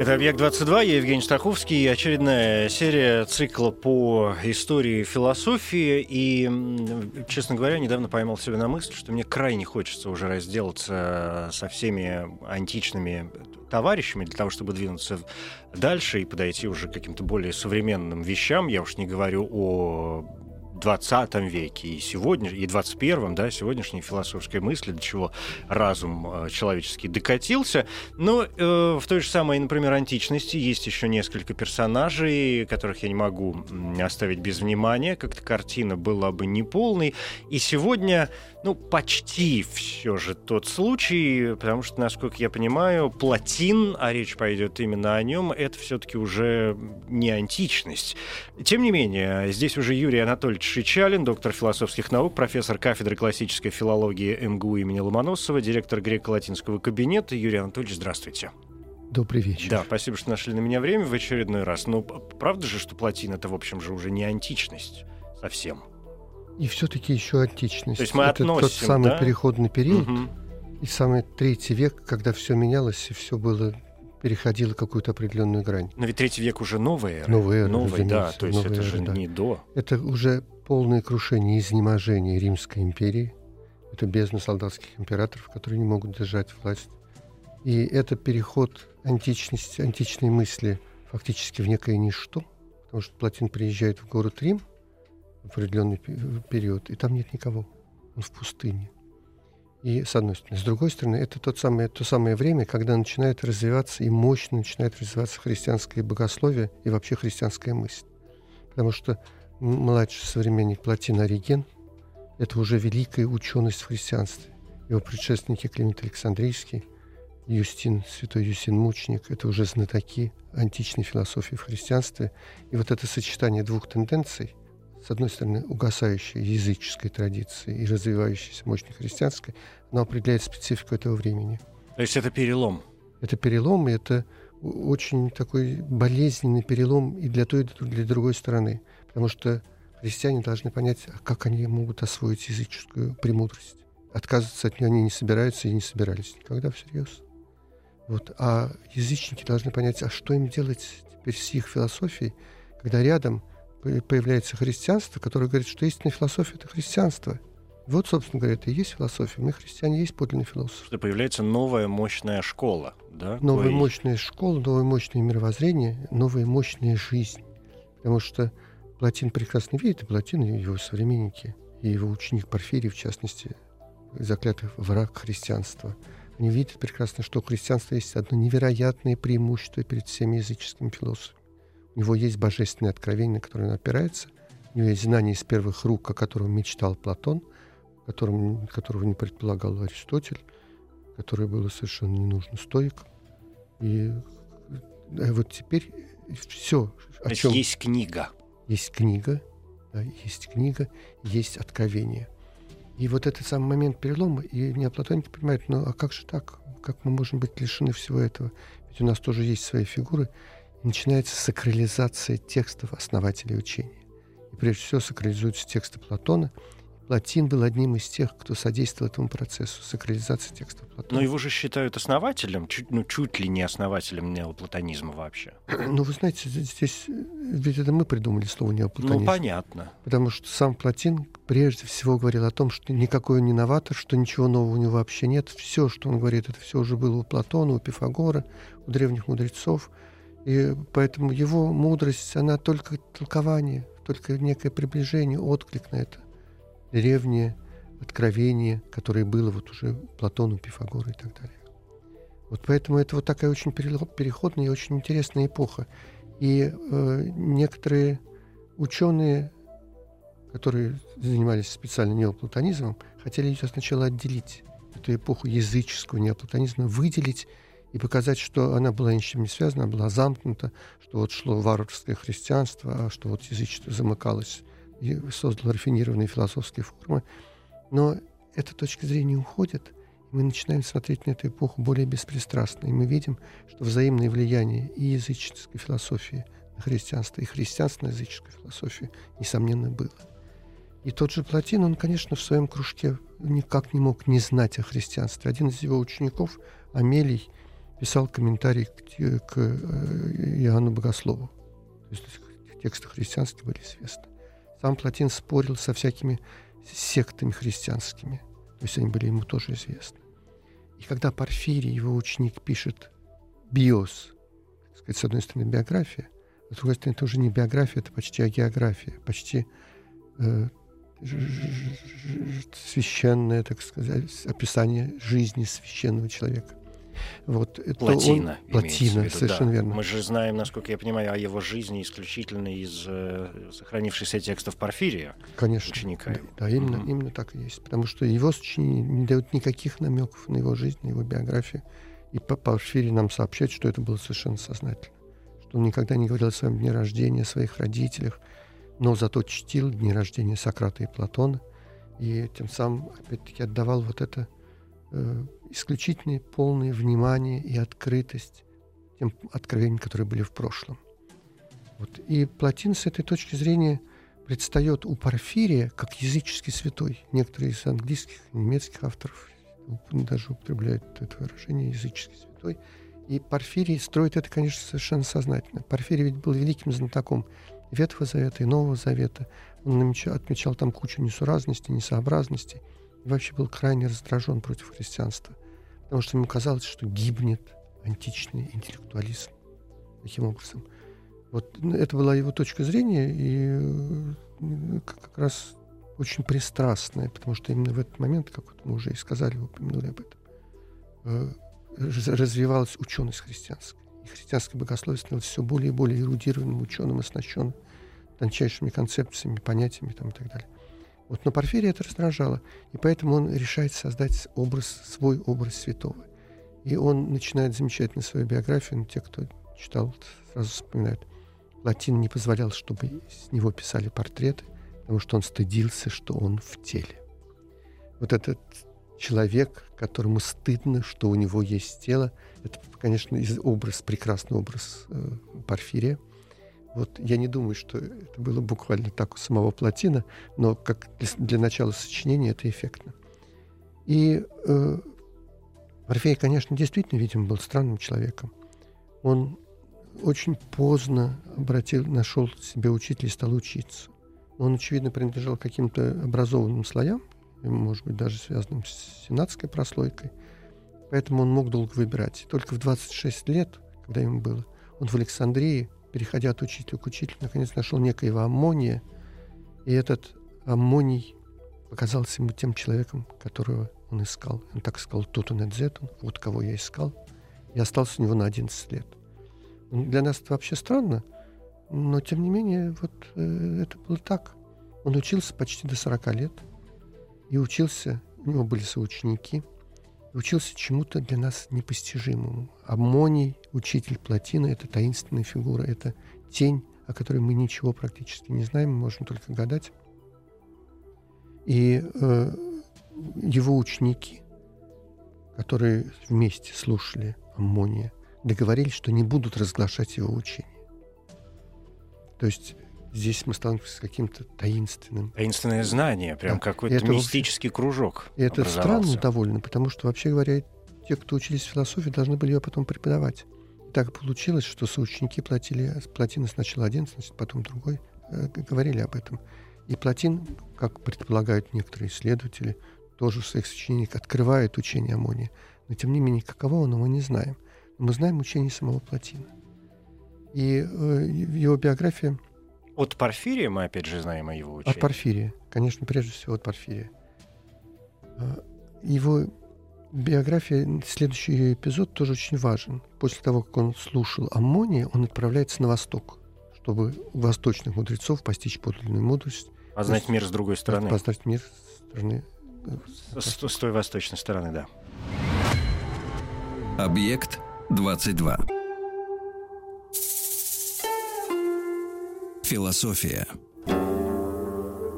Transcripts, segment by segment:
Это «Объект-22», я Евгений Стаховский, очередная серия цикла по истории философии. И, честно говоря, недавно поймал себя на мысли, что мне крайне хочется уже разделаться со всеми античными товарищами для того, чтобы двинуться дальше и подойти уже к каким-то более современным вещам. Я уж не говорю о 20 веке и сегодня, и 21 да, сегодняшней философской мысли, до чего разум э, человеческий докатился. Но э, в той же самой, например, античности есть еще несколько персонажей, которых я не могу оставить без внимания. Как-то картина была бы неполной. И сегодня, ну, почти все же тот случай, потому что, насколько я понимаю, Платин, а речь пойдет именно о нем, это все-таки уже не античность. Тем не менее, здесь уже Юрий Анатольевич Шичалин, доктор философских наук, профессор кафедры классической филологии МГУ имени Ломоносова, директор греко-латинского кабинета. Юрий Анатольевич, здравствуйте. Добрый вечер. Да, спасибо, что нашли на меня время в очередной раз. Но правда же, что Платин это, в общем же, уже не античность совсем? И все-таки еще античность. То есть мы это относим, тот самый да? переходный период, Угу. и самый третий век, когда все менялось и все было переходило какую-то определенную грань. Но ведь третий век уже новая эра. Новая эра, Новый, да. То есть новая это эра, же да. не до. Это уже полное крушение и изнеможение Римской империи. Это бездна солдатских императоров, которые не могут держать власть. И это переход античности, античной мысли фактически в некое ничто, потому что Платин приезжает в город Рим в определенный пе- период, и там нет никого. Он в пустыне. И с одной стороны. С другой стороны, это тот самый, то самое время, когда начинает развиваться и мощно начинает развиваться христианское богословие и вообще христианская мысль. Потому что младший современник Платин Ориген – это уже великая ученость в христианстве. Его предшественники Климент Александрийский, Юстин, святой Юстин Мученик – это уже знатоки античной философии в христианстве. И вот это сочетание двух тенденций – с одной стороны, угасающей языческой традиции и развивающейся мощной христианской, оно определяет специфику этого времени. То есть это перелом. Это перелом, и это очень такой болезненный перелом и для той, и для другой стороны. Потому что христиане должны понять, а как они могут освоить языческую премудрость. Отказываться от нее они не собираются и не собирались никогда всерьез. Вот. А язычники должны понять, а что им делать теперь с их философией, когда рядом по- появляется христианство, которое говорит, что истинная философия – это христианство. Вот, собственно говоря, это и есть философия. Мы, христиане, есть подлинный философ. Что появляется новая мощная школа. Да? Новая Кое- мощная школа, новое мощное мировоззрение, новая мощная жизнь. Потому что Платин прекрасно видит, и Платин, и его современники, и его ученик Порфирий, в частности, заклятый враг христианства. Они видят прекрасно, что у христианства есть одно невероятное преимущество перед всеми языческими философами. У него есть божественное откровение, на которое он опирается. У него есть знание из первых рук, о котором мечтал Платон, которым, которого не предполагал Аристотель, которое было совершенно не нужно стоикам. И э, вот теперь все, о чем есть книга. Есть книга, да, есть книга, есть откровение. И вот этот самый момент перелома, и неоплатоники понимают, ну а как же так? Как мы можем быть лишены всего этого? Ведь у нас тоже есть свои фигуры. И начинается сакрализация текстов основателей учения. И прежде всего сакрализуются тексты Платона. Платин был одним из тех, кто содействовал этому процессу, сакрализации текстов Платона. Но его же считают основателем, чуть, ну, чуть ли не основателем неоплатонизма вообще. Ну, вы знаете, здесь, ведь это мы придумали слово неоплатонизм. Ну, понятно. Потому что сам Платин прежде всего говорил о том, что никакой он не новатор, что ничего нового у него вообще нет. Все, что он говорит, это все уже было у Платона, у Пифагора, у древних мудрецов. И поэтому его мудрость, она только толкование, только некое приближение, отклик на это древнее откровение, которое было вот уже у Платона, у Пифагора и так далее. Вот поэтому это вот такая очень переходная и очень интересная эпоха. И э, некоторые ученые, которые занимались специально неоплатонизмом, хотели ее сначала отделить, эту эпоху языческого неоплатонизма, выделить и показать, что она была ничем не связана, была замкнута, что вот шло варварское христианство, а что вот язычество замыкалось и создало рафинированные философские формы. Но эта точка зрения уходит, и мы начинаем смотреть на эту эпоху более беспристрастно, и мы видим, что взаимное влияние и языческой философии на христианство, и христианство на языческую философию, несомненно, было. И тот же Платин, он, конечно, в своем кружке никак не мог не знать о христианстве. Один из его учеников, Амелий, писал комментарий к, к э, Иоанну Богослову. То есть тексты христианские были известны. Сам Платин спорил со всякими сектами христианскими. То есть они были ему тоже известны. И когда Порфирий, его ученик, пишет биос, так сказать, с одной стороны биография, а с другой стороны это уже не биография, это почти агеография, почти э, священное, так сказать, описание жизни священного человека. Вот, это плотина. Он, плотина, виду, совершенно да. верно. Мы же знаем, насколько я понимаю, о его жизни исключительно из э, сохранившихся текстов Порфирия. Конечно. Ученика. Да, да именно, mm-hmm. именно так и есть. Потому что его сочинения не дают никаких намеков на его жизнь, на его биографию. И Порфирий нам сообщает, что это было совершенно сознательно. Что он никогда не говорил о своем дне рождения, о своих родителях, но зато чтил дни рождения Сократа и Платона, и тем самым, опять-таки, отдавал вот это э, исключительное полное внимание и открытость тем откровениям, которые были в прошлом. Вот. И Платин с этой точки зрения предстает у Порфирия как языческий святой. Некоторые из английских немецких авторов даже употребляют это выражение «языческий святой». И Порфирий строит это, конечно, совершенно сознательно. Порфирий ведь был великим знатоком Ветхого Завета и Нового Завета. Он отмечал там кучу несуразностей, несообразностей. Вообще был крайне раздражен против христианства. Потому что ему казалось, что гибнет античный интеллектуализм. Таким образом. Вот ну, это была его точка зрения, и э, как раз очень пристрастная, потому что именно в этот момент, как вот мы уже и сказали, упомянули об этом, э, развивалась ученость христианская и христианское богословие становилось все более и более эрудированным, ученым, оснащенным тончайшими концепциями, понятиями там, и так далее. Вот, но Порфирия это раздражало, и поэтому он решает создать образ, свой образ святого. И он начинает замечательно свою биографию, но те, кто читал, сразу вспоминают. Латин не позволял, чтобы с него писали портреты, потому что он стыдился, что он в теле. Вот этот человек, которому стыдно, что у него есть тело. Это, конечно, образ, прекрасный образ э, Порфирия. Вот я не думаю, что это было буквально так у самого Платина, но как для, начала сочинения это эффектно. И э, Порфирий, конечно, действительно, видимо, был странным человеком. Он очень поздно обратил, нашел себе учителя и стал учиться. Он, очевидно, принадлежал каким-то образованным слоям, может быть, даже связанным с сенатской прослойкой. Поэтому он мог долго выбирать. Только в 26 лет, когда ему было, он в Александрии, переходя от учителя к учителю, наконец нашел некоего аммония, и этот аммоний показался ему тем человеком, которого он искал. Он так сказал, тут он Эдзетон, вот кого я искал, и остался у него на 11 лет. Для нас это вообще странно, но тем не менее вот э, это было так. Он учился почти до 40 лет – и учился, у него были соученики, учился чему-то для нас непостижимому. Аммоний, учитель Платина, это таинственная фигура, это тень, о которой мы ничего практически не знаем, мы можем только гадать. И э, его ученики, которые вместе слушали Аммония, договорились, что не будут разглашать его учение. То есть Здесь мы сталкиваемся с каким-то таинственным. Таинственное знание, прям да. какой-то это мистический вообще... кружок. И это странно довольно, потому что, вообще говоря, те, кто учились в философии, должны были ее потом преподавать. И так получилось, что соученики платили, плотины сначала один, значит, потом другой, э, говорили об этом. И Платин, как предполагают некоторые исследователи, тоже в своих сочинениях открывает учение Амония. Но тем не менее, каково оно, мы не знаем. Но мы знаем учение самого Платина. И э, его биография от Порфирия мы, опять же, знаем о его учении. От Порфирия. Конечно, прежде всего от Порфирия. А, его биография, следующий эпизод тоже очень важен. После того, как он слушал Аммония, он отправляется на восток, чтобы у восточных мудрецов постичь подлинную мудрость. Познать мир с другой стороны. Познать мир с стороны... С, с той восточной стороны, да. Объект 22. Философия.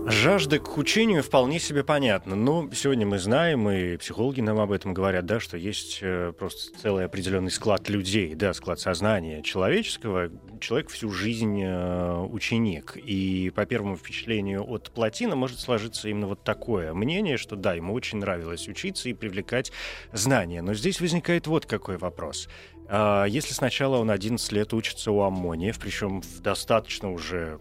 Жажда к учению вполне себе понятна. Но сегодня мы знаем, и психологи нам об этом говорят, да, что есть э, просто целый определенный склад людей, да, склад сознания человеческого. Человек всю жизнь э, ученик. И по первому впечатлению от плотина может сложиться именно вот такое мнение, что да, ему очень нравилось учиться и привлекать знания. Но здесь возникает вот какой вопрос. А, если сначала он 11 лет учится у аммониев, причем в достаточно уже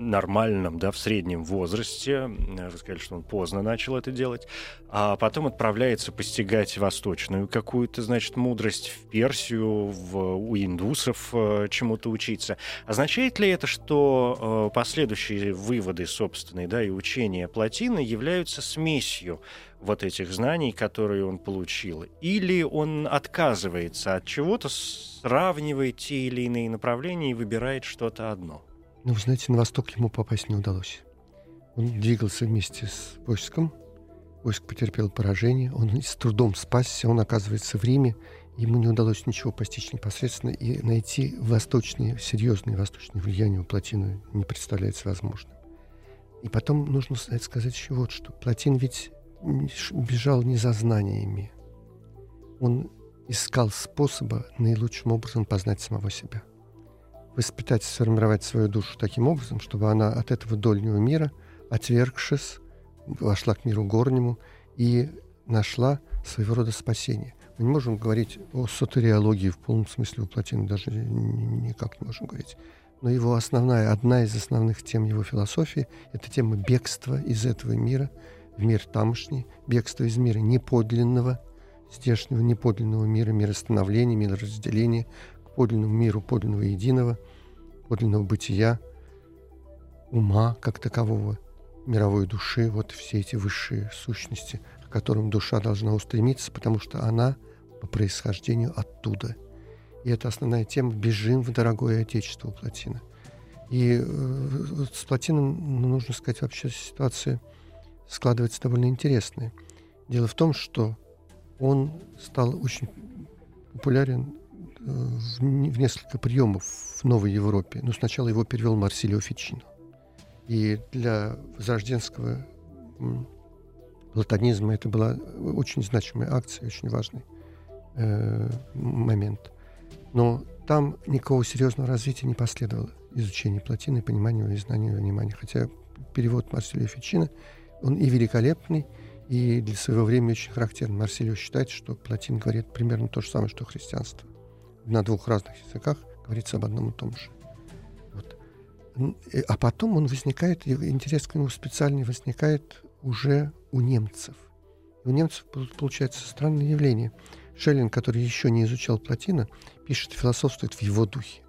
нормальном, да, в среднем возрасте. Вы сказали, что он поздно начал это делать. А потом отправляется постигать восточную какую-то, значит, мудрость в Персию, в, у индусов э, чему-то учиться. Означает ли это, что э, последующие выводы собственные, да, и учения Платины являются смесью вот этих знаний, которые он получил? Или он отказывается от чего-то, сравнивает те или иные направления и выбирает что-то одно? Ну, вы знаете, на восток ему попасть не удалось. Он двигался вместе с войском. Войск потерпел поражение. Он с трудом спасся. Он оказывается в Риме. Ему не удалось ничего постичь непосредственно. И найти восточные, серьезные восточные влияния у Платина не представляется возможным. И потом нужно сказать еще вот что. Платин ведь бежал не за знаниями. Он искал способа наилучшим образом познать самого себя воспитать, сформировать свою душу таким образом, чтобы она от этого дольнего мира, отвергшись, вошла к миру горнему и нашла своего рода спасение. Мы не можем говорить о сотериологии в полном смысле Платина, даже никак не можем говорить. Но его основная, одна из основных тем его философии – это тема бегства из этого мира в мир тамошний, бегство из мира неподлинного, здешнего неподлинного мира, мира становления, мира разделения, подлинному миру, подлинного единого, подлинного бытия, ума как такового, мировой души, вот все эти высшие сущности, к которым душа должна устремиться, потому что она по происхождению оттуда. И это основная тема «Бежим в дорогое Отечество» у Платина. И э, с Платином, ну, нужно сказать, вообще ситуация складывается довольно интересная. Дело в том, что он стал очень популярен в, несколько приемов в Новой Европе. Но сначала его перевел Марсилио Фичино. И для возрожденского платонизма это была очень значимая акция, очень важный э, момент. Но там никакого серьезного развития не последовало изучения плотины, понимания и знания внимания. Хотя перевод Марсилио Фичино, он и великолепный, и для своего времени очень характерен. Марсилио считает, что Платин говорит примерно то же самое, что христианство на двух разных языках говорится об одном и том же. Вот. А потом он возникает, интерес к нему специальный возникает уже у немцев. У немцев получается странное явление. Шеллинг, который еще не изучал Платина, пишет, философствует в его духе.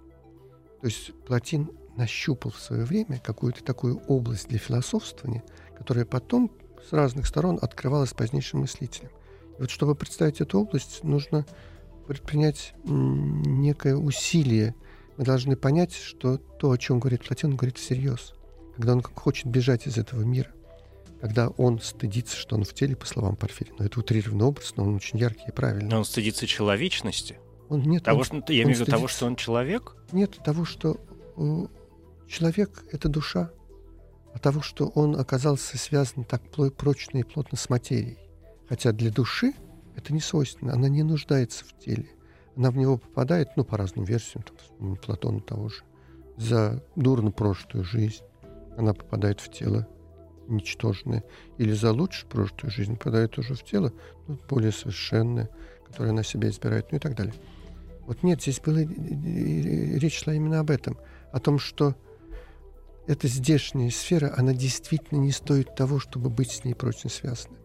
То есть Платин нащупал в свое время какую-то такую область для философствования, которая потом с разных сторон открывалась позднейшим мыслителям. И вот чтобы представить эту область, нужно предпринять некое усилие. Мы должны понять, что то, о чем говорит Платон, он говорит всерьез. Когда он хочет бежать из этого мира. Когда он стыдится, что он в теле, по словам Порфирия. Но это утрированный образ, но он очень яркий и правильный. Но он стыдится человечности? Он, нет, того, он, что, я имею в виду того, что он человек? Нет, того, что uh, человек — это душа. А того, что он оказался связан так прочно и плотно с материей. Хотя для души это не свойственно. Она не нуждается в теле. Она в него попадает, ну, по разным версиям, там, Платона того же, за дурно прошлую жизнь. Она попадает в тело ничтожное. Или за лучше прошлую жизнь попадает уже в тело ну, более совершенное, которое она себе избирает, ну и так далее. Вот нет, здесь была речь шла именно об этом. О том, что эта здешняя сфера, она действительно не стоит того, чтобы быть с ней прочно связанной.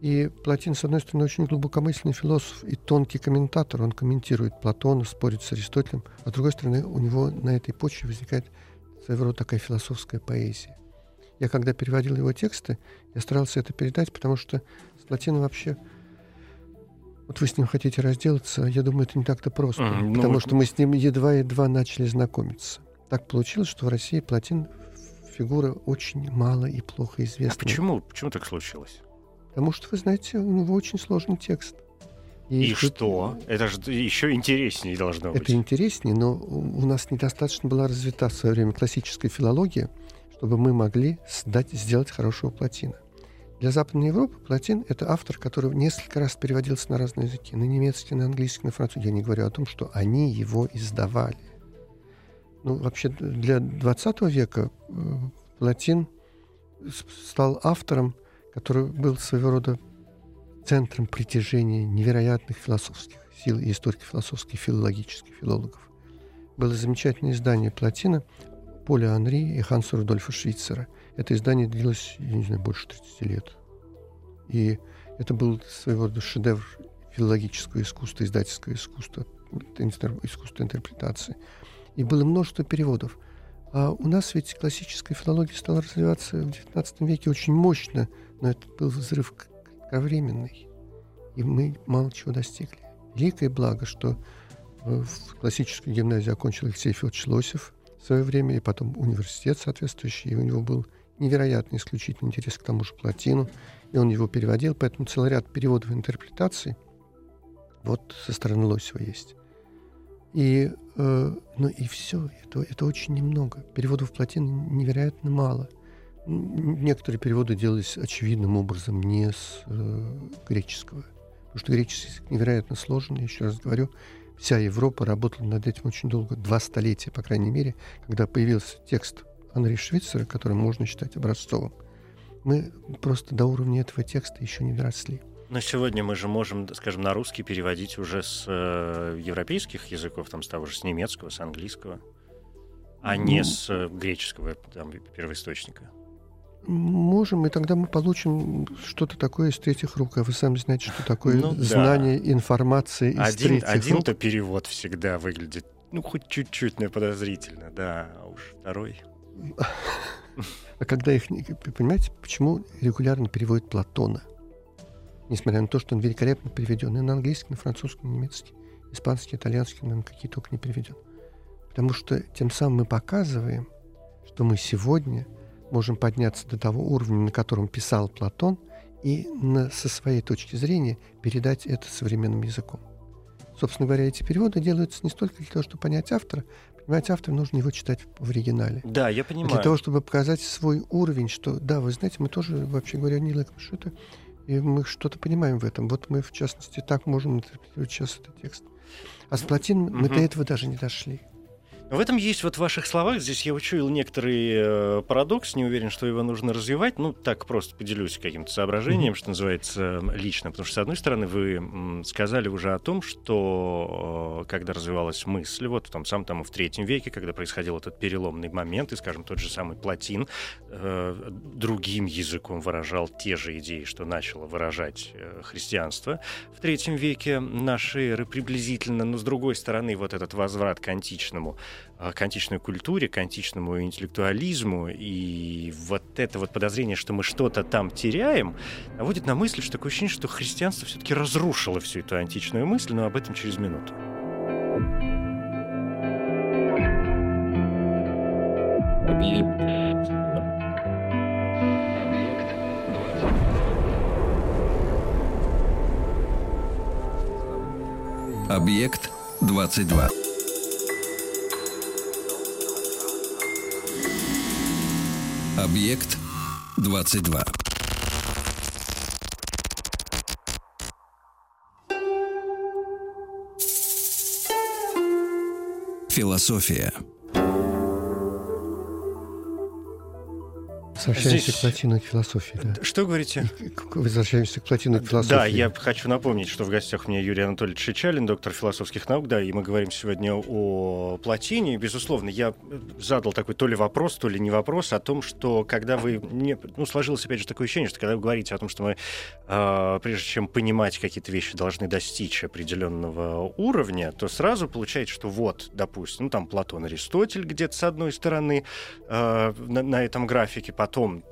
И Платин, с одной стороны, очень глубокомысленный философ и тонкий комментатор. Он комментирует Платона, спорит с Аристотелем. А с другой стороны, у него на этой почве возникает своего рода такая философская поэзия. Я когда переводил его тексты, я старался это передать, потому что с Платином вообще... Вот вы с ним хотите разделаться, я думаю, это не так-то просто. Mm, ну, потому что мы с ним едва-едва начали знакомиться. Так получилось, что в России Платин фигура очень мало и плохо известна. А почему? Почему так случилось? Потому что, вы знаете, у него очень сложный текст. И, и что? Это же еще интереснее должно быть. Это интереснее, но у нас недостаточно была развита в свое время классическая филология, чтобы мы могли сдать, сделать хорошего плотина. Для Западной Европы Платин — это автор, который несколько раз переводился на разные языки. На немецкий, на английский, на французский. Я не говорю о том, что они его издавали. Ну, вообще, для 20 века э, Платин стал автором, который был своего рода центром притяжения невероятных философских сил и историко-философских, филологических филологов. Было замечательное издание Платина Поля Анри и Ханса Рудольфа Швейцера. Это издание длилось, я не знаю, больше 30 лет. И это был своего рода шедевр филологического искусства, издательского искусства, искусства интерпретации. И было множество переводов. А у нас ведь классическая филология стала развиваться в XIX веке очень мощно, но это был взрыв кратковременный. И мы мало чего достигли. Великое благо, что э, в классическую гимназию окончил Алексей Федорович Лосев в свое время, и потом университет соответствующий, и у него был невероятный исключительный интерес к тому же Платину, и он его переводил, поэтому целый ряд переводов и интерпретаций вот со стороны Лосева есть. И, э, ну и все, это, это очень немного. Переводов Платина невероятно мало. Некоторые переводы делались очевидным образом не с э, греческого, потому что греческий язык невероятно сложный, еще раз говорю, вся Европа работала над этим очень долго, два столетия, по крайней мере, когда появился текст Анри Швейцера, который можно считать образцовым. Мы просто до уровня этого текста еще не доросли. Но сегодня мы же можем, скажем, на русский переводить уже с э, европейских языков, там, с того же, с немецкого, с английского, а не с э, греческого там, первоисточника. Можем, и тогда мы получим что-то такое из третьих рук. А вы сами знаете, что такое ну, знание, да. информация из один, третьих один рук. Один-то перевод всегда выглядит, ну, хоть чуть-чуть, но подозрительно, да, а уж второй. А когда их... Понимаете, почему регулярно переводят Платона? Несмотря на то, что он великолепно переведен и на английский, на французский, на немецкий, испанский, итальянский, на какие только не переведен. Потому что тем самым мы показываем, что мы сегодня можем подняться до того уровня, на котором писал Платон, и на, со своей точки зрения передать это современным языком. Собственно говоря, эти переводы делаются не столько для того, чтобы понять автора. Понимать автора нужно его читать в оригинале. Да, я понимаю. Для того, чтобы показать свой уровень, что, да, вы знаете, мы тоже, вообще говоря, не лайком что-то, и мы что-то понимаем в этом. Вот мы, в частности, так можем интерпретировать сейчас этот текст. А с плотин мы до этого даже не дошли. В этом есть вот в ваших словах, здесь я учуял некоторый э, парадокс, не уверен, что его нужно развивать, ну так просто поделюсь каким-то соображением, mm-hmm. что называется, лично, потому что, с одной стороны, вы сказали уже о том, что э, когда развивалась мысль, вот в том самом там, в третьем веке, когда происходил этот переломный момент, и, скажем, тот же самый Платин э, другим языком выражал те же идеи, что начало выражать э, христианство в третьем веке нашей эры приблизительно, но, с другой стороны, вот этот возврат к античному Э, к античной культуре, к античному интеллектуализму, и вот это вот подозрение, что мы что-то там теряем, наводит на мысль, что такое ощущение, что христианство все-таки разрушило всю эту античную мысль, но об этом через минуту. Объект 22. Объект 22. Философия. Возвращаемся Здесь... к плотину философии. Да. Что говорите? Возвращаемся к плотину философии. Да, я хочу напомнить, что в гостях у меня Юрий Анатольевич Шичалин, доктор философских наук, да, и мы говорим сегодня о плотине. Безусловно, я задал такой то ли вопрос, то ли не вопрос о том, что когда вы... Не, ну, сложилось, опять же, такое ощущение, что когда вы говорите о том, что мы, э, прежде чем понимать какие-то вещи, должны достичь определенного уровня, то сразу получается, что вот, допустим, ну, там Платон, Аристотель где-то с одной стороны э, на, на этом графике, потом потом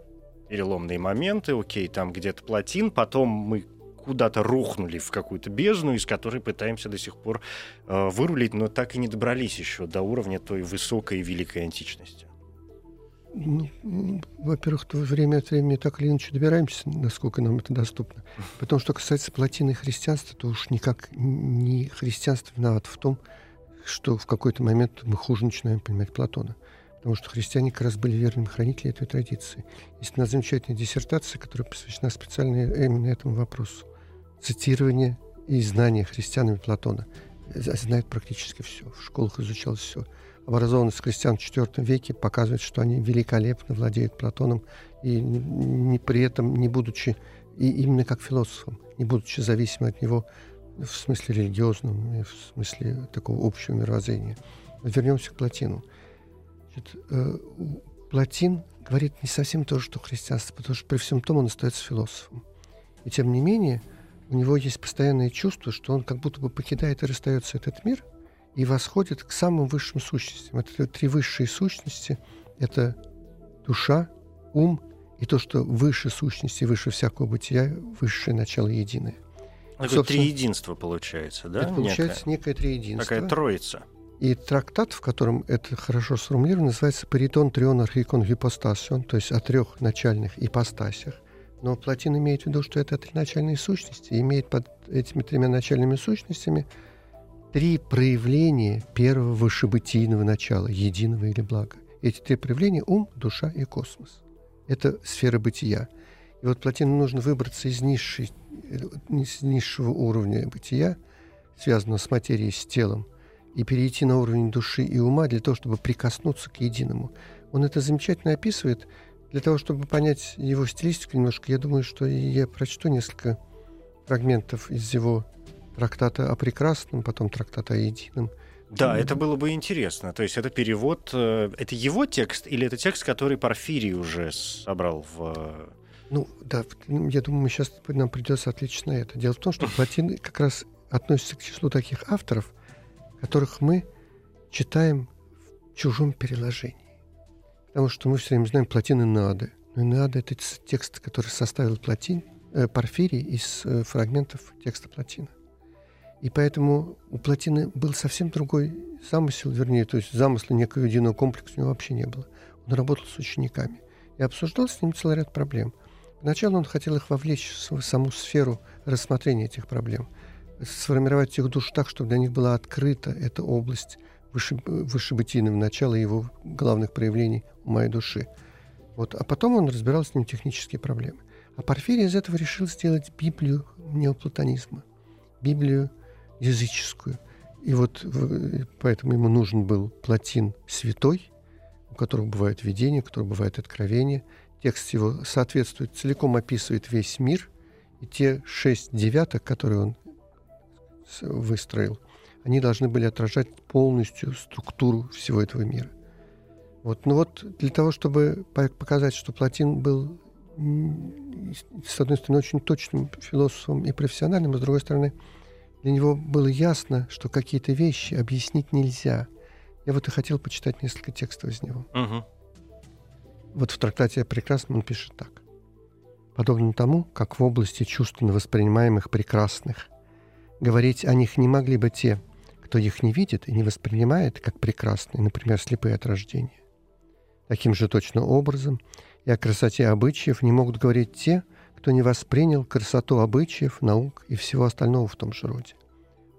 переломные моменты, окей, там где-то плотин, потом мы куда-то рухнули в какую-то бездну, из которой пытаемся до сих пор э, вырулить, но так и не добрались еще до уровня той высокой и великой античности. Ну, во-первых, время от времени так или иначе добираемся, насколько нам это доступно. Потом, что касается плотины христианства, то уж никак не христианство виновато в том, что в какой-то момент мы хуже начинаем понимать Платона. Потому что христиане как раз были верными хранителями этой традиции. Есть одна замечательная диссертация, которая посвящена специально именно этому вопросу. Цитирование и знание христианами Платона. Знают практически все. В школах изучалось все образованность крестьян в IV веке показывает, что они великолепно владеют Платоном, и не, при этом не будучи, и именно как философом, не будучи зависимым от него в смысле религиозном, в смысле такого общего мировоззрения. Вернемся к Платину. Значит, э, Платин говорит не совсем то что христианство, потому что при всем том он остается философом. И тем не менее, у него есть постоянное чувство, что он как будто бы покидает и расстается этот мир – и восходит к самым высшим сущностям. Это три высшие сущности. Это душа, ум и то, что выше сущности, выше всякого бытия, высшее начало единое. Это Собственно, триединство получается, да? Это получается некое, некое триединство. Такая троица. И трактат, в котором это хорошо сформулировано, называется «Паритон трион архикон гипостасион», то есть о трех начальных ипостасях. Но Платин имеет в виду, что это три начальные сущности, и имеет под этими тремя начальными сущностями – три проявления первого высшебытийного начала, единого или блага. Эти три проявления – ум, душа и космос. Это сфера бытия. И вот Платину нужно выбраться из, низшей, из низшего уровня бытия, связанного с материей, с телом, и перейти на уровень души и ума для того, чтобы прикоснуться к единому. Он это замечательно описывает. Для того, чтобы понять его стилистику немножко, я думаю, что я прочту несколько фрагментов из его трактата о прекрасном, потом трактата о едином. Да, это было бы интересно. То есть это перевод, э, это его текст или это текст, который Порфирий уже собрал в... Э, ну, да, я думаю, сейчас нам придется отлично это. Дело в том, что Платин как раз относится к числу таких авторов, которых мы читаем в чужом переложении. Потому что мы все время знаем Платин и Нады. Но Нады — это текст, который составил Платин, э, Порфирий из э, фрагментов текста Платина. И поэтому у Платины был совсем другой замысел, вернее, то есть замысла некого единого комплекса у него вообще не было. Он работал с учениками и обсуждал с ними целый ряд проблем. Поначалу он хотел их вовлечь в саму сферу рассмотрения этих проблем, сформировать их душ так, чтобы для них была открыта эта область выше, высшебытийного начала его главных проявлений и души. Вот. А потом он разбирал с ним технические проблемы. А Порфирий из этого решил сделать Библию неоплатонизма. Библию языческую. И вот поэтому ему нужен был плотин святой, у которого бывают видения, у которого бывает откровение. Текст его соответствует, целиком описывает весь мир. И те шесть девяток, которые он выстроил, они должны были отражать полностью структуру всего этого мира. Вот. Но вот для того, чтобы показать, что Платин был, с одной стороны, очень точным философом и профессиональным, а с другой стороны, для него было ясно, что какие-то вещи объяснить нельзя. Я вот и хотел почитать несколько текстов из него. Угу. Вот в трактате о прекрасном он пишет так. Подобно тому, как в области чувственно воспринимаемых прекрасных, говорить о них не могли бы те, кто их не видит и не воспринимает как прекрасные, например, слепые от рождения. Таким же точно образом и о красоте обычаев не могут говорить те, кто не воспринял красоту обычаев, наук и всего остального в том же роде.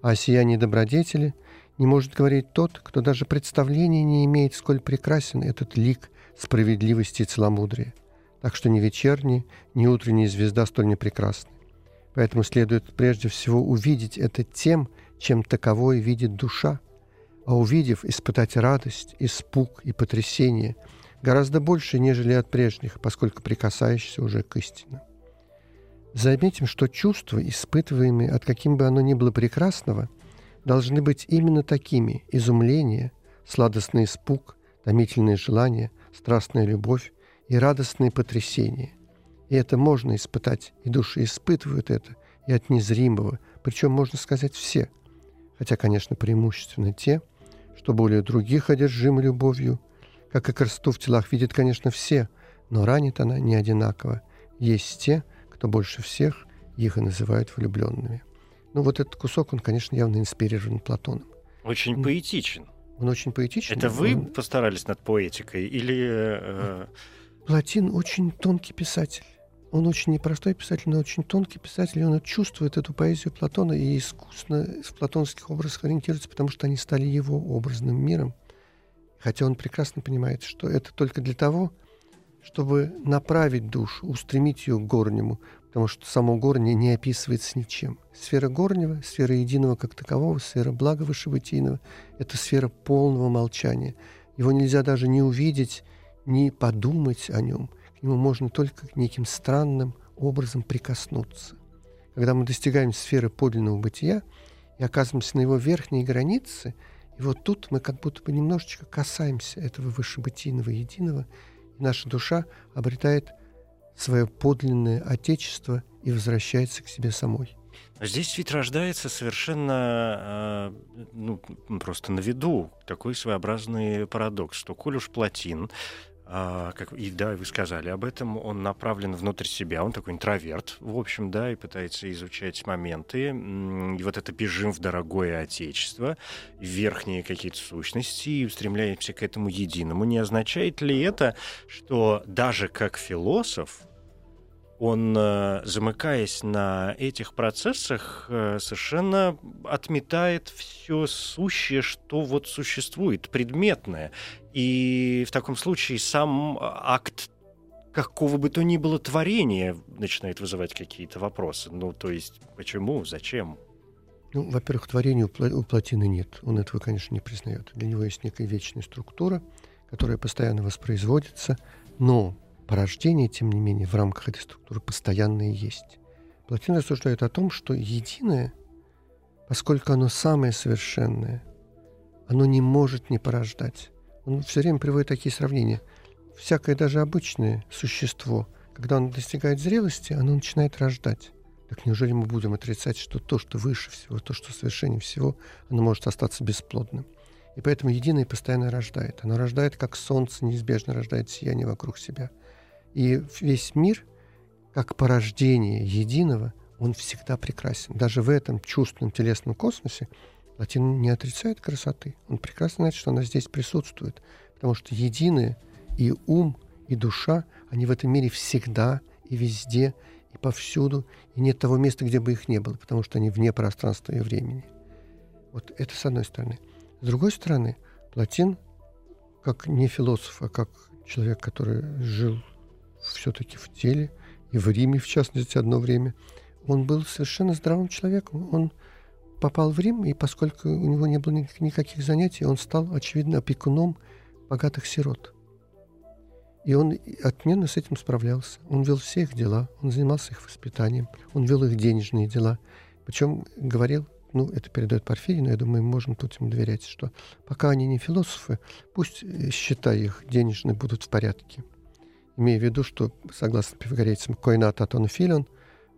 А о сиянии добродетели не может говорить тот, кто даже представления не имеет, сколь прекрасен этот лик справедливости и целомудрия. Так что ни вечерняя, ни утренняя звезда столь не прекрасны. Поэтому следует прежде всего увидеть это тем, чем таковой видит душа, а увидев, испытать радость, испуг и потрясение гораздо больше, нежели от прежних, поскольку прикасаешься уже к истине. Заметим, что чувства, испытываемые от каким бы оно ни было прекрасного, должны быть именно такими – изумление, сладостный испуг, томительное желание, страстная любовь и радостные потрясения. И это можно испытать, и души испытывают это и от незримого, причем, можно сказать, все, хотя, конечно, преимущественно те, что более других одержимы любовью, как и красоту в телах видят, конечно, все, но ранит она не одинаково. Есть те, кто больше всех их и называют влюбленными. Ну вот этот кусок, он, конечно, явно инспирирован Платоном. Очень поэтичен. Он очень поэтичный. Это вы он... постарались над поэтикой или... Э... Платин очень тонкий писатель. Он очень непростой писатель, но очень тонкий писатель, и он чувствует эту поэзию Платона и искусно в платонских образах ориентируется, потому что они стали его образным миром. Хотя он прекрасно понимает, что это только для того, чтобы направить душу, устремить ее к горнему, потому что само горнее не описывается ничем. Сфера горнего, сфера единого как такового, сфера блага вышебытийного – это сфера полного молчания. Его нельзя даже не увидеть, не подумать о нем. К нему можно только неким странным образом прикоснуться. Когда мы достигаем сферы подлинного бытия и оказываемся на его верхней границе, и вот тут мы как будто бы немножечко касаемся этого вышебытийного единого – наша душа обретает свое подлинное отечество и возвращается к себе самой. Здесь ведь рождается совершенно э, ну, просто на виду такой своеобразный парадокс, что коль уж Платин а, как, и да, вы сказали об этом, он направлен внутрь себя, он такой интроверт, в общем, да, и пытается изучать моменты, и вот это бежим в дорогое отечество, верхние какие-то сущности, и устремляемся к этому единому. Не означает ли это, что даже как философ, он, э, замыкаясь на этих процессах, э, совершенно отметает все сущее, что вот существует, предметное. И в таком случае сам акт какого бы то ни было творения начинает вызывать какие-то вопросы. Ну, то есть, почему, зачем? Ну, во-первых, творения у плотины нет. Он этого, конечно, не признает. Для него есть некая вечная структура, которая постоянно воспроизводится, но порождение, тем не менее, в рамках этой структуры постоянно и есть. Платин рассуждает о том, что единое, поскольку оно самое совершенное, оно не может не порождать. Он все время приводит такие сравнения. Всякое даже обычное существо, когда оно достигает зрелости, оно начинает рождать. Так неужели мы будем отрицать, что то, что выше всего, то, что совершеннее всего, оно может остаться бесплодным? И поэтому единое постоянно рождает. Оно рождает, как солнце неизбежно рождает сияние вокруг себя – и весь мир, как порождение единого, он всегда прекрасен. Даже в этом чувственном телесном космосе Латин не отрицает красоты. Он прекрасно знает, что она здесь присутствует. Потому что единое и ум, и душа, они в этом мире всегда и везде, и повсюду, и нет того места, где бы их не было, потому что они вне пространства и времени. Вот это с одной стороны. С другой стороны, Платин, как не философ, а как человек, который жил все-таки в теле, и в Риме, в частности, одно время. Он был совершенно здравым человеком. Он попал в Рим, и поскольку у него не было никаких, занятий, он стал, очевидно, опекуном богатых сирот. И он отменно с этим справлялся. Он вел все их дела, он занимался их воспитанием, он вел их денежные дела. Причем говорил, ну, это передает Порфирий, но я думаю, мы можем тут ему доверять, что пока они не философы, пусть э, счета их денежные будут в порядке имея в виду, что, согласно пифагорейцам, коинат атон филон,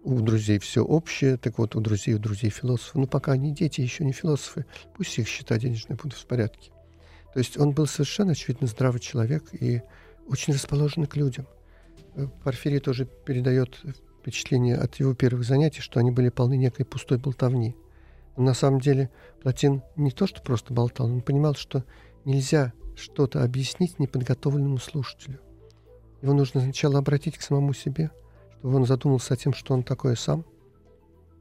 у друзей все общее, так вот у друзей, у друзей философы. Но пока они дети, еще не философы, пусть их счета денежные будут в порядке. То есть он был совершенно, очевидно, здравый человек и очень расположенный к людям. Э, Порфирий тоже передает впечатление от его первых занятий, что они были полны некой пустой болтовни. Но на самом деле Платин не то, что просто болтал, он понимал, что нельзя что-то объяснить неподготовленному слушателю. Его нужно сначала обратить к самому себе, чтобы он задумался о том, что он такое сам.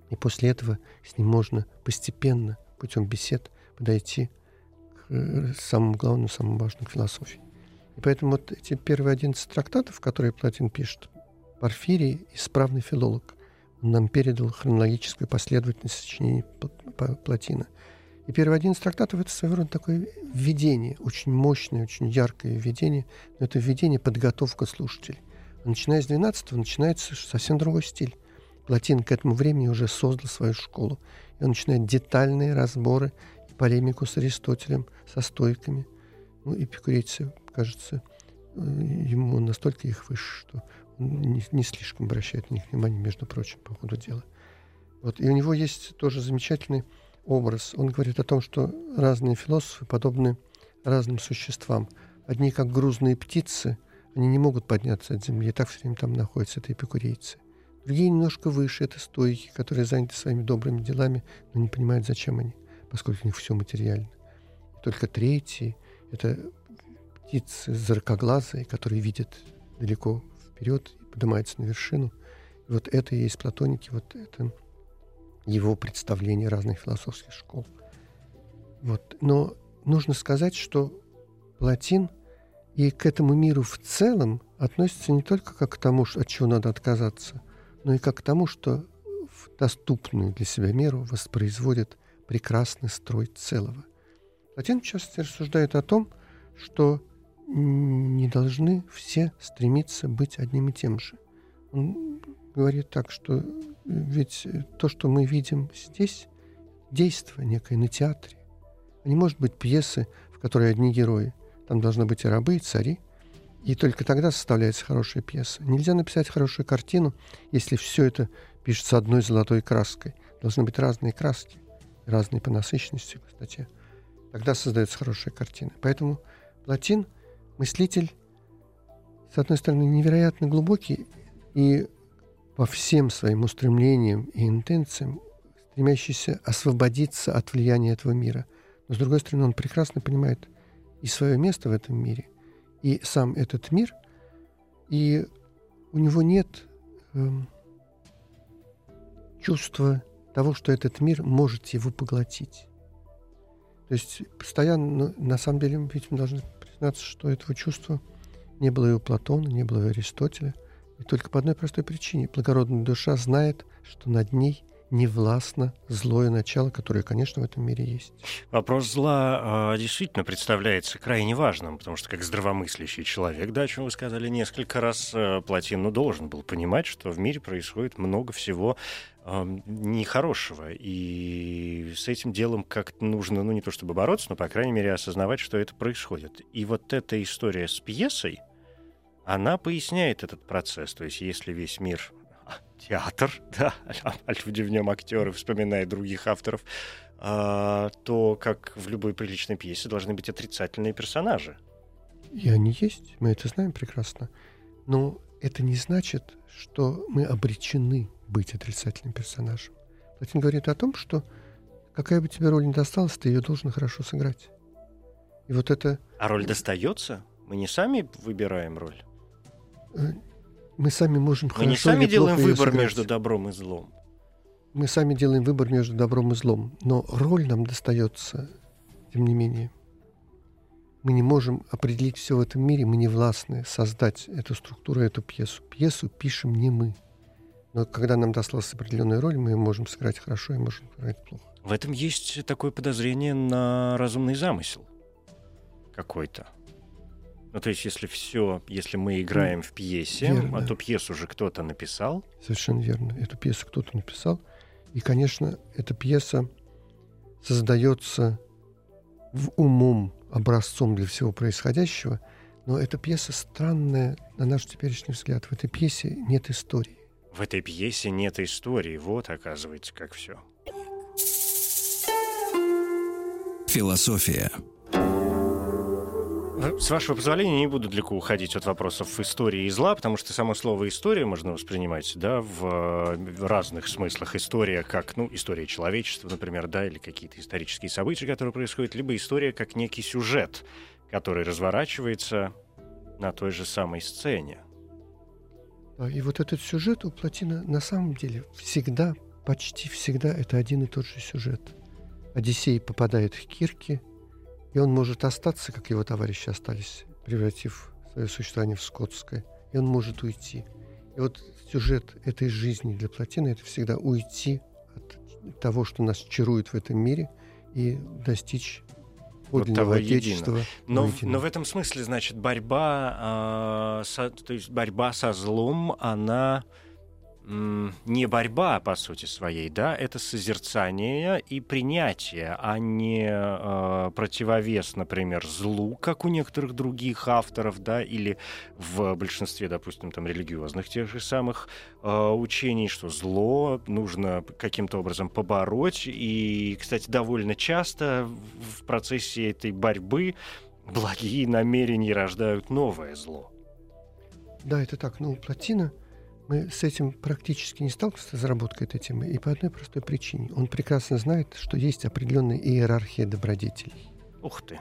И после этого с ним можно постепенно, путем бесед, подойти к э, самому главному, самому важному философии. И поэтому вот эти первые 11 трактатов, которые Платин пишет, Порфирий, исправный филолог, он нам передал хронологическую последовательность сочинений Платина – и первый один из трактатов – это своего рода такое введение, очень мощное, очень яркое введение, но это введение, подготовка слушателей. Начиная с 12-го начинается совсем другой стиль. Платин к этому времени уже создал свою школу. И он начинает детальные разборы и полемику с Аристотелем, со стойками. Ну, эпикурейцы, кажется, э, ему настолько их выше, что не, не слишком обращает на них внимание, между прочим, по ходу дела. Вот. И у него есть тоже замечательный образ. Он говорит о том, что разные философы подобны разным существам. Одни, как грузные птицы, они не могут подняться от земли, и так все время там находятся, это эпикурейцы. Другие немножко выше, это стойки, которые заняты своими добрыми делами, но не понимают, зачем они, поскольку у них все материально. только третий — это птицы зракоглазые, которые видят далеко вперед и поднимаются на вершину. И вот это и есть платоники, вот это его представление разных философских школ. Вот. Но нужно сказать, что Платин и к этому миру в целом относится не только как к тому, от чего надо отказаться, но и как к тому, что в доступную для себя меру воспроизводит прекрасный строй целого. Платин, в частности, рассуждает о том, что не должны все стремиться быть одним и тем же. Он говорит так, что ведь то, что мы видим здесь, действие некое на театре. А не может быть пьесы, в которой одни герои. Там должны быть и рабы, и цари. И только тогда составляется хорошая пьеса. Нельзя написать хорошую картину, если все это пишется одной золотой краской. Должны быть разные краски, разные по насыщенности, кстати. Тогда создается хорошая картина. Поэтому Платин – мыслитель, с одной стороны, невероятно глубокий и по всем своим устремлениям и интенциям стремящийся освободиться от влияния этого мира. Но, с другой стороны, он прекрасно понимает и свое место в этом мире, и сам этот мир, и у него нет э, чувства того, что этот мир может его поглотить. То есть постоянно, на самом деле, ведь мы должны признаться, что этого чувства не было и у Платона, не было и у Аристотеля. И только по одной простой причине. Благородная душа знает, что над ней не властно злое начало, которое, конечно, в этом мире есть. Вопрос зла э, действительно представляется крайне важным, потому что как здравомыслящий человек, да, о чем вы сказали несколько раз, э, Платин ну, должен был понимать, что в мире происходит много всего э, нехорошего, и с этим делом как-то нужно, ну не то чтобы бороться, но, по крайней мере, осознавать, что это происходит. И вот эта история с пьесой, она поясняет этот процесс. То есть если весь мир театр, да, а люди в нем актеры, вспоминая других авторов, а, то, как в любой приличной пьесе, должны быть отрицательные персонажи. И они есть, мы это знаем прекрасно. Но это не значит, что мы обречены быть отрицательным персонажем. Платин говорит о том, что какая бы тебе роль ни досталась, ты ее должен хорошо сыграть. И вот это... А роль достается? Мы не сами выбираем роль? Мы сами можем Мы не сами делаем выбор между добром и злом. Мы сами делаем выбор между добром и злом, но роль нам достается, тем не менее. Мы не можем определить все в этом мире, мы не властны создать эту структуру, эту пьесу. Пьесу пишем не мы. Но когда нам досталась определенная роль, мы можем сыграть хорошо и можем сыграть плохо. В этом есть такое подозрение на разумный замысел какой-то. Ну, то есть, если все, если мы играем в пьесе, верно. а то пьесу же кто-то написал. Совершенно верно. Эту пьесу кто-то написал. И, конечно, эта пьеса создается в умом образцом для всего происходящего, но эта пьеса странная, на наш теперешний взгляд. В этой пьесе нет истории. В этой пьесе нет истории. Вот, оказывается, как все. Философия. С вашего позволения не буду далеко уходить от вопросов истории и зла, потому что само слово «история» можно воспринимать да, в, в разных смыслах. История как ну, история человечества, например, да, или какие-то исторические события, которые происходят, либо история как некий сюжет, который разворачивается на той же самой сцене. И вот этот сюжет у Платина на самом деле всегда, почти всегда это один и тот же сюжет. Одиссей попадает в Кирки – и он может остаться, как его товарищи остались, превратив свое существование в скотское. И он может уйти. И вот сюжет этой жизни для Платина – это всегда уйти от того, что нас чарует в этом мире, и достичь вот отечества. Но, но в этом смысле, значит, борьба, э, со, то есть борьба со злом, она не борьба по сути своей, да, это созерцание и принятие, а не э, противовес, например, злу, как у некоторых других авторов, да, или в большинстве, допустим, там религиозных тех же самых э, учений, что зло нужно каким-то образом побороть. И, кстати, довольно часто в процессе этой борьбы благие намерения рождают новое зло. Да, это так. Ну, плотина — мы с этим практически не сталкиваемся, с разработкой этой темы, и по одной простой причине. Он прекрасно знает, что есть определенная иерархия добродетелей. Ух ты.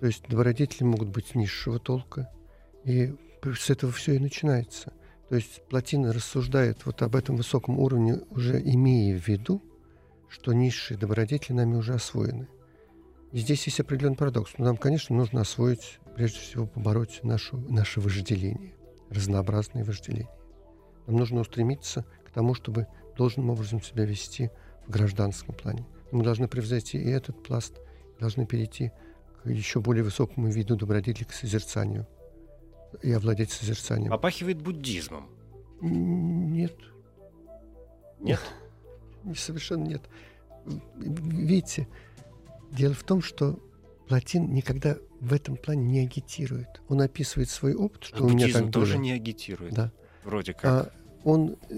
То есть добродетели могут быть низшего толка, и с этого все и начинается. То есть Платина рассуждает вот об этом высоком уровне, уже имея в виду, что низшие добродетели нами уже освоены. И здесь есть определенный парадокс. Но нам, конечно, нужно освоить, прежде всего, побороть нашу, наше вожделение, разнообразные вожделения. Нам нужно устремиться к тому, чтобы должным образом себя вести в гражданском плане. Мы должны превзойти и этот пласт, должны перейти к еще более высокому виду добродетели, к созерцанию и овладеть созерцанием. Попахивает буддизмом. Нет. Нет? Совершенно нет. Видите, дело в том, что Платин никогда в этом плане не агитирует. Он описывает свой опыт, что а у меня так тоже было. не агитирует. Да. Вроде как. А он э,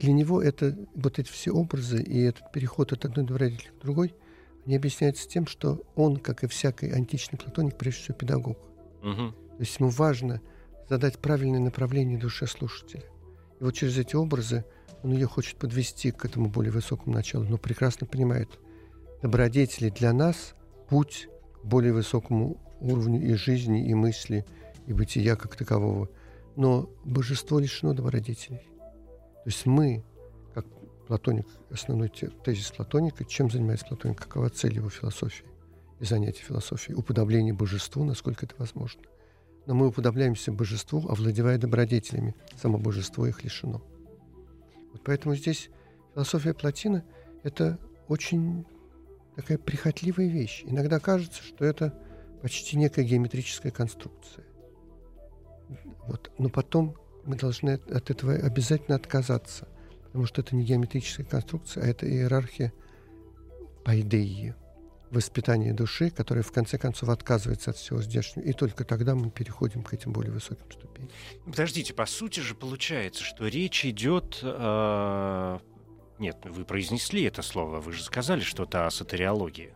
для него это вот эти все образы и этот переход от одной добродетели к другой, они объясняются тем, что он, как и всякий античный платоник, прежде всего педагог. Мгм. То есть ему важно задать правильное направление душе слушателя. И вот через эти образы он ее хочет подвести к этому более высокому началу, но прекрасно понимает, добродетели для нас – путь к более высокому уровню и жизни, и мысли, и бытия как такового. Но божество лишено добродетелей. То есть мы, как Платоник, основной те- тезис Платоника, чем занимается Платоник, какова цель его философии и занятия философией? Уподобление божеству, насколько это возможно. Но мы уподобляемся божеству, овладевая добродетелями. Само божество их лишено. Вот поэтому здесь философия Платина – это очень такая прихотливая вещь. Иногда кажется, что это почти некая геометрическая конструкция. Вот. Но потом мы должны от- этого обязательно отказаться, потому что это не геометрическая конструкция, а это иерархия пайдеи, воспитание души, которая в конце концов отказывается от всего здешнего, и только тогда мы переходим к этим более высоким ступеням. Подождите, по сути же получается, что речь идет... э, Нет, вы произнесли это слово, вы же сказали что-то о сатериологии.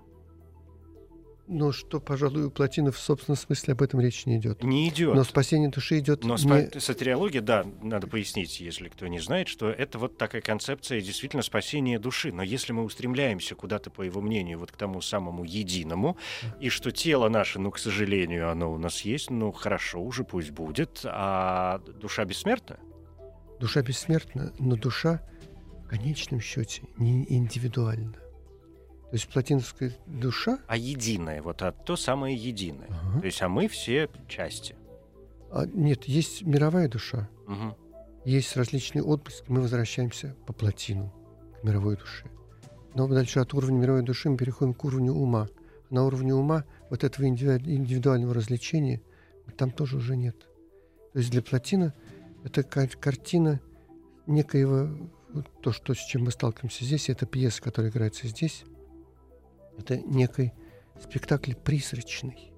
Но что, пожалуй, у Платина в собственном смысле об этом речи не идет. Не идет. Но спасение души идет Но не... спа- сатериология, да, надо пояснить, если кто не знает, что это вот такая концепция действительно спасения души. Но если мы устремляемся куда-то, по его мнению, вот к тому самому единому, и что тело наше, ну, к сожалению, оно у нас есть, ну, хорошо уже, пусть будет, а душа бессмертна? Душа бессмертна, но душа в конечном счете не индивидуальна. То есть платиновская душа, А единое, вот а то самое единое. Ага. То есть, а мы все части. а, нет, есть мировая душа, Мгм. есть различные отблески, мы возвращаемся по плотину к мировой душе. Но дальше от уровня мировой души мы переходим к уровню ума. На уровне ума вот этого индиви- индивидуального развлечения там тоже уже нет. То есть для плотина это ка- картина некоего, то, что, с чем мы сталкиваемся здесь, это пьеса, которая играется здесь, это некий спектакль призрачный.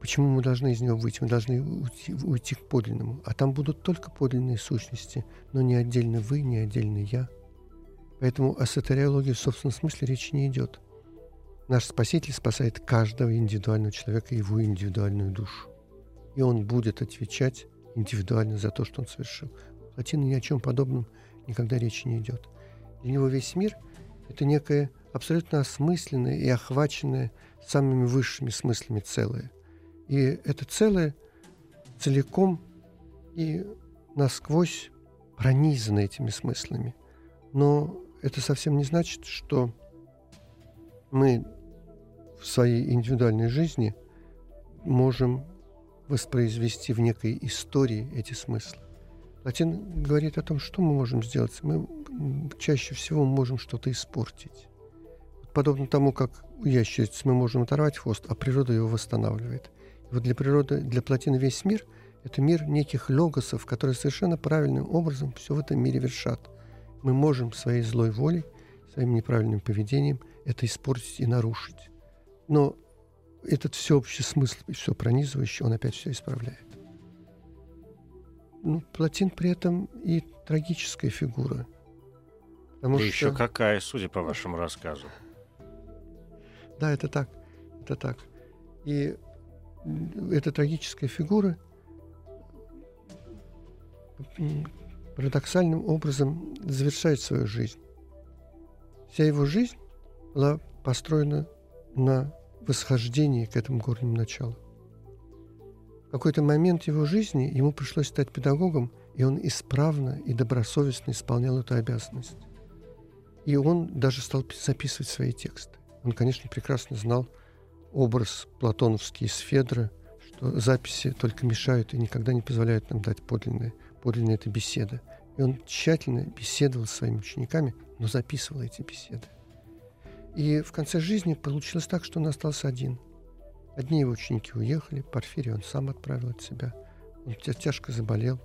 Почему мы должны из него выйти? Мы должны уйти, уйти к подлинному. А там будут только подлинные сущности, но не отдельно вы, не отдельно я. Поэтому о сатериологии в собственном смысле речи не идет. Наш Спаситель спасает каждого индивидуального человека, его индивидуальную душу. И он будет отвечать индивидуально за то, что он совершил. У Платина ни о чем подобном никогда речи не идет. Для него весь мир – это некое абсолютно осмысленное и охваченное самыми высшими смыслами целое. И это целое целиком и насквозь пронизано этими смыслами. Но это совсем не значит, что мы в своей индивидуальной жизни можем воспроизвести в некой истории эти смыслы. Платин говорит о том, что мы можем сделать. Мы чаще всего можем что-то испортить. Подобно тому, как у ящериц мы можем оторвать хвост, а природа его восстанавливает. И вот для природы, для плотины весь мир – это мир неких логосов, которые совершенно правильным образом все в этом мире вершат. Мы можем своей злой волей, своим неправильным поведением это испортить и нарушить. Но этот всеобщий смысл и все пронизывающий, он опять все исправляет. Ну, Платин при этом и трагическая фигура. Потому Да что... еще какая, судя по вашему рассказу. Да, это так. Это так. И эта трагическая фигура парадоксальным образом завершает свою жизнь. Вся его жизнь была построена на восхождении к этому горнему началу. В какой-то момент его жизни ему пришлось стать педагогом, и он исправно и добросовестно исполнял эту обязанность. И он даже стал записывать свои тексты. Он, конечно, прекрасно знал образ платоновский из Федора, что записи только мешают и никогда не позволяют нам дать подлинные, подлинные это беседы. И он тщательно беседовал с своими учениками, но записывал эти беседы. И в конце жизни получилось так, что он остался один. Одни его ученики уехали, Порфирий он сам отправил от себя. Он тяжко заболел.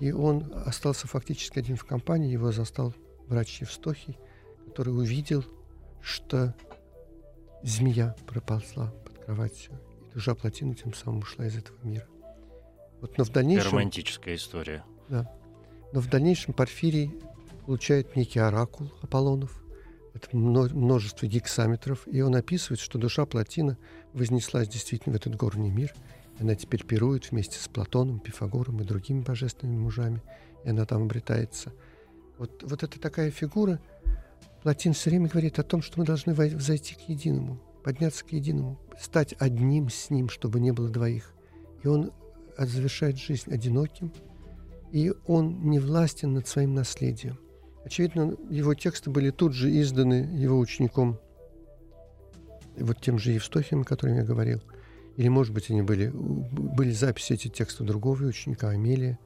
И он остался фактически один в компании. Его застал врач Евстохий, который увидел, что змея проползла под кроватью, и душа плотины тем самым ушла из этого мира. Вот, но в дальнейшем... Романтическая история. Да. Но в дальнейшем Порфирий получает некий оракул Аполлонов, это множество гексаметров, и он описывает, что душа Платина вознеслась действительно в этот горный мир. Она теперь пирует вместе с Платоном, Пифагором и другими божественными мужами, и она там обретается. Вот, вот это такая фигура. Платин все время говорит о том, что мы должны зайти к единому, подняться к единому, стать одним с ним, чтобы не было двоих. И он завершает жизнь одиноким, и он не властен над своим наследием. Очевидно, его тексты были тут же изданы его учеником, вот тем же Евстохием, о котором я говорил. Или, может быть, они были, были записи этих текстов другого ученика, Амелия.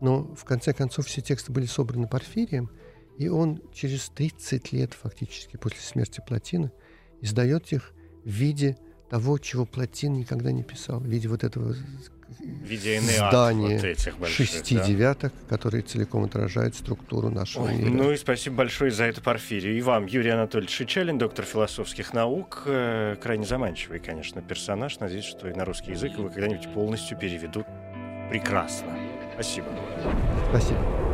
Но, в конце концов, все тексты были собраны Порфирием, и он через 30 лет, фактически, после смерти Платина, издает их в виде того, чего Платин никогда не писал, в виде вот этого здания вот этих больших, шести да? девяток, которые целиком отражают структуру нашего Ой, мира. Ну и спасибо большое за это, Порфирий. И вам, Юрий Анатольевич Шичалин, доктор философских наук. Э, крайне заманчивый, конечно, персонаж. Надеюсь, что и на русский язык его когда-нибудь полностью переведут прекрасно. Спасибо. Спасибо.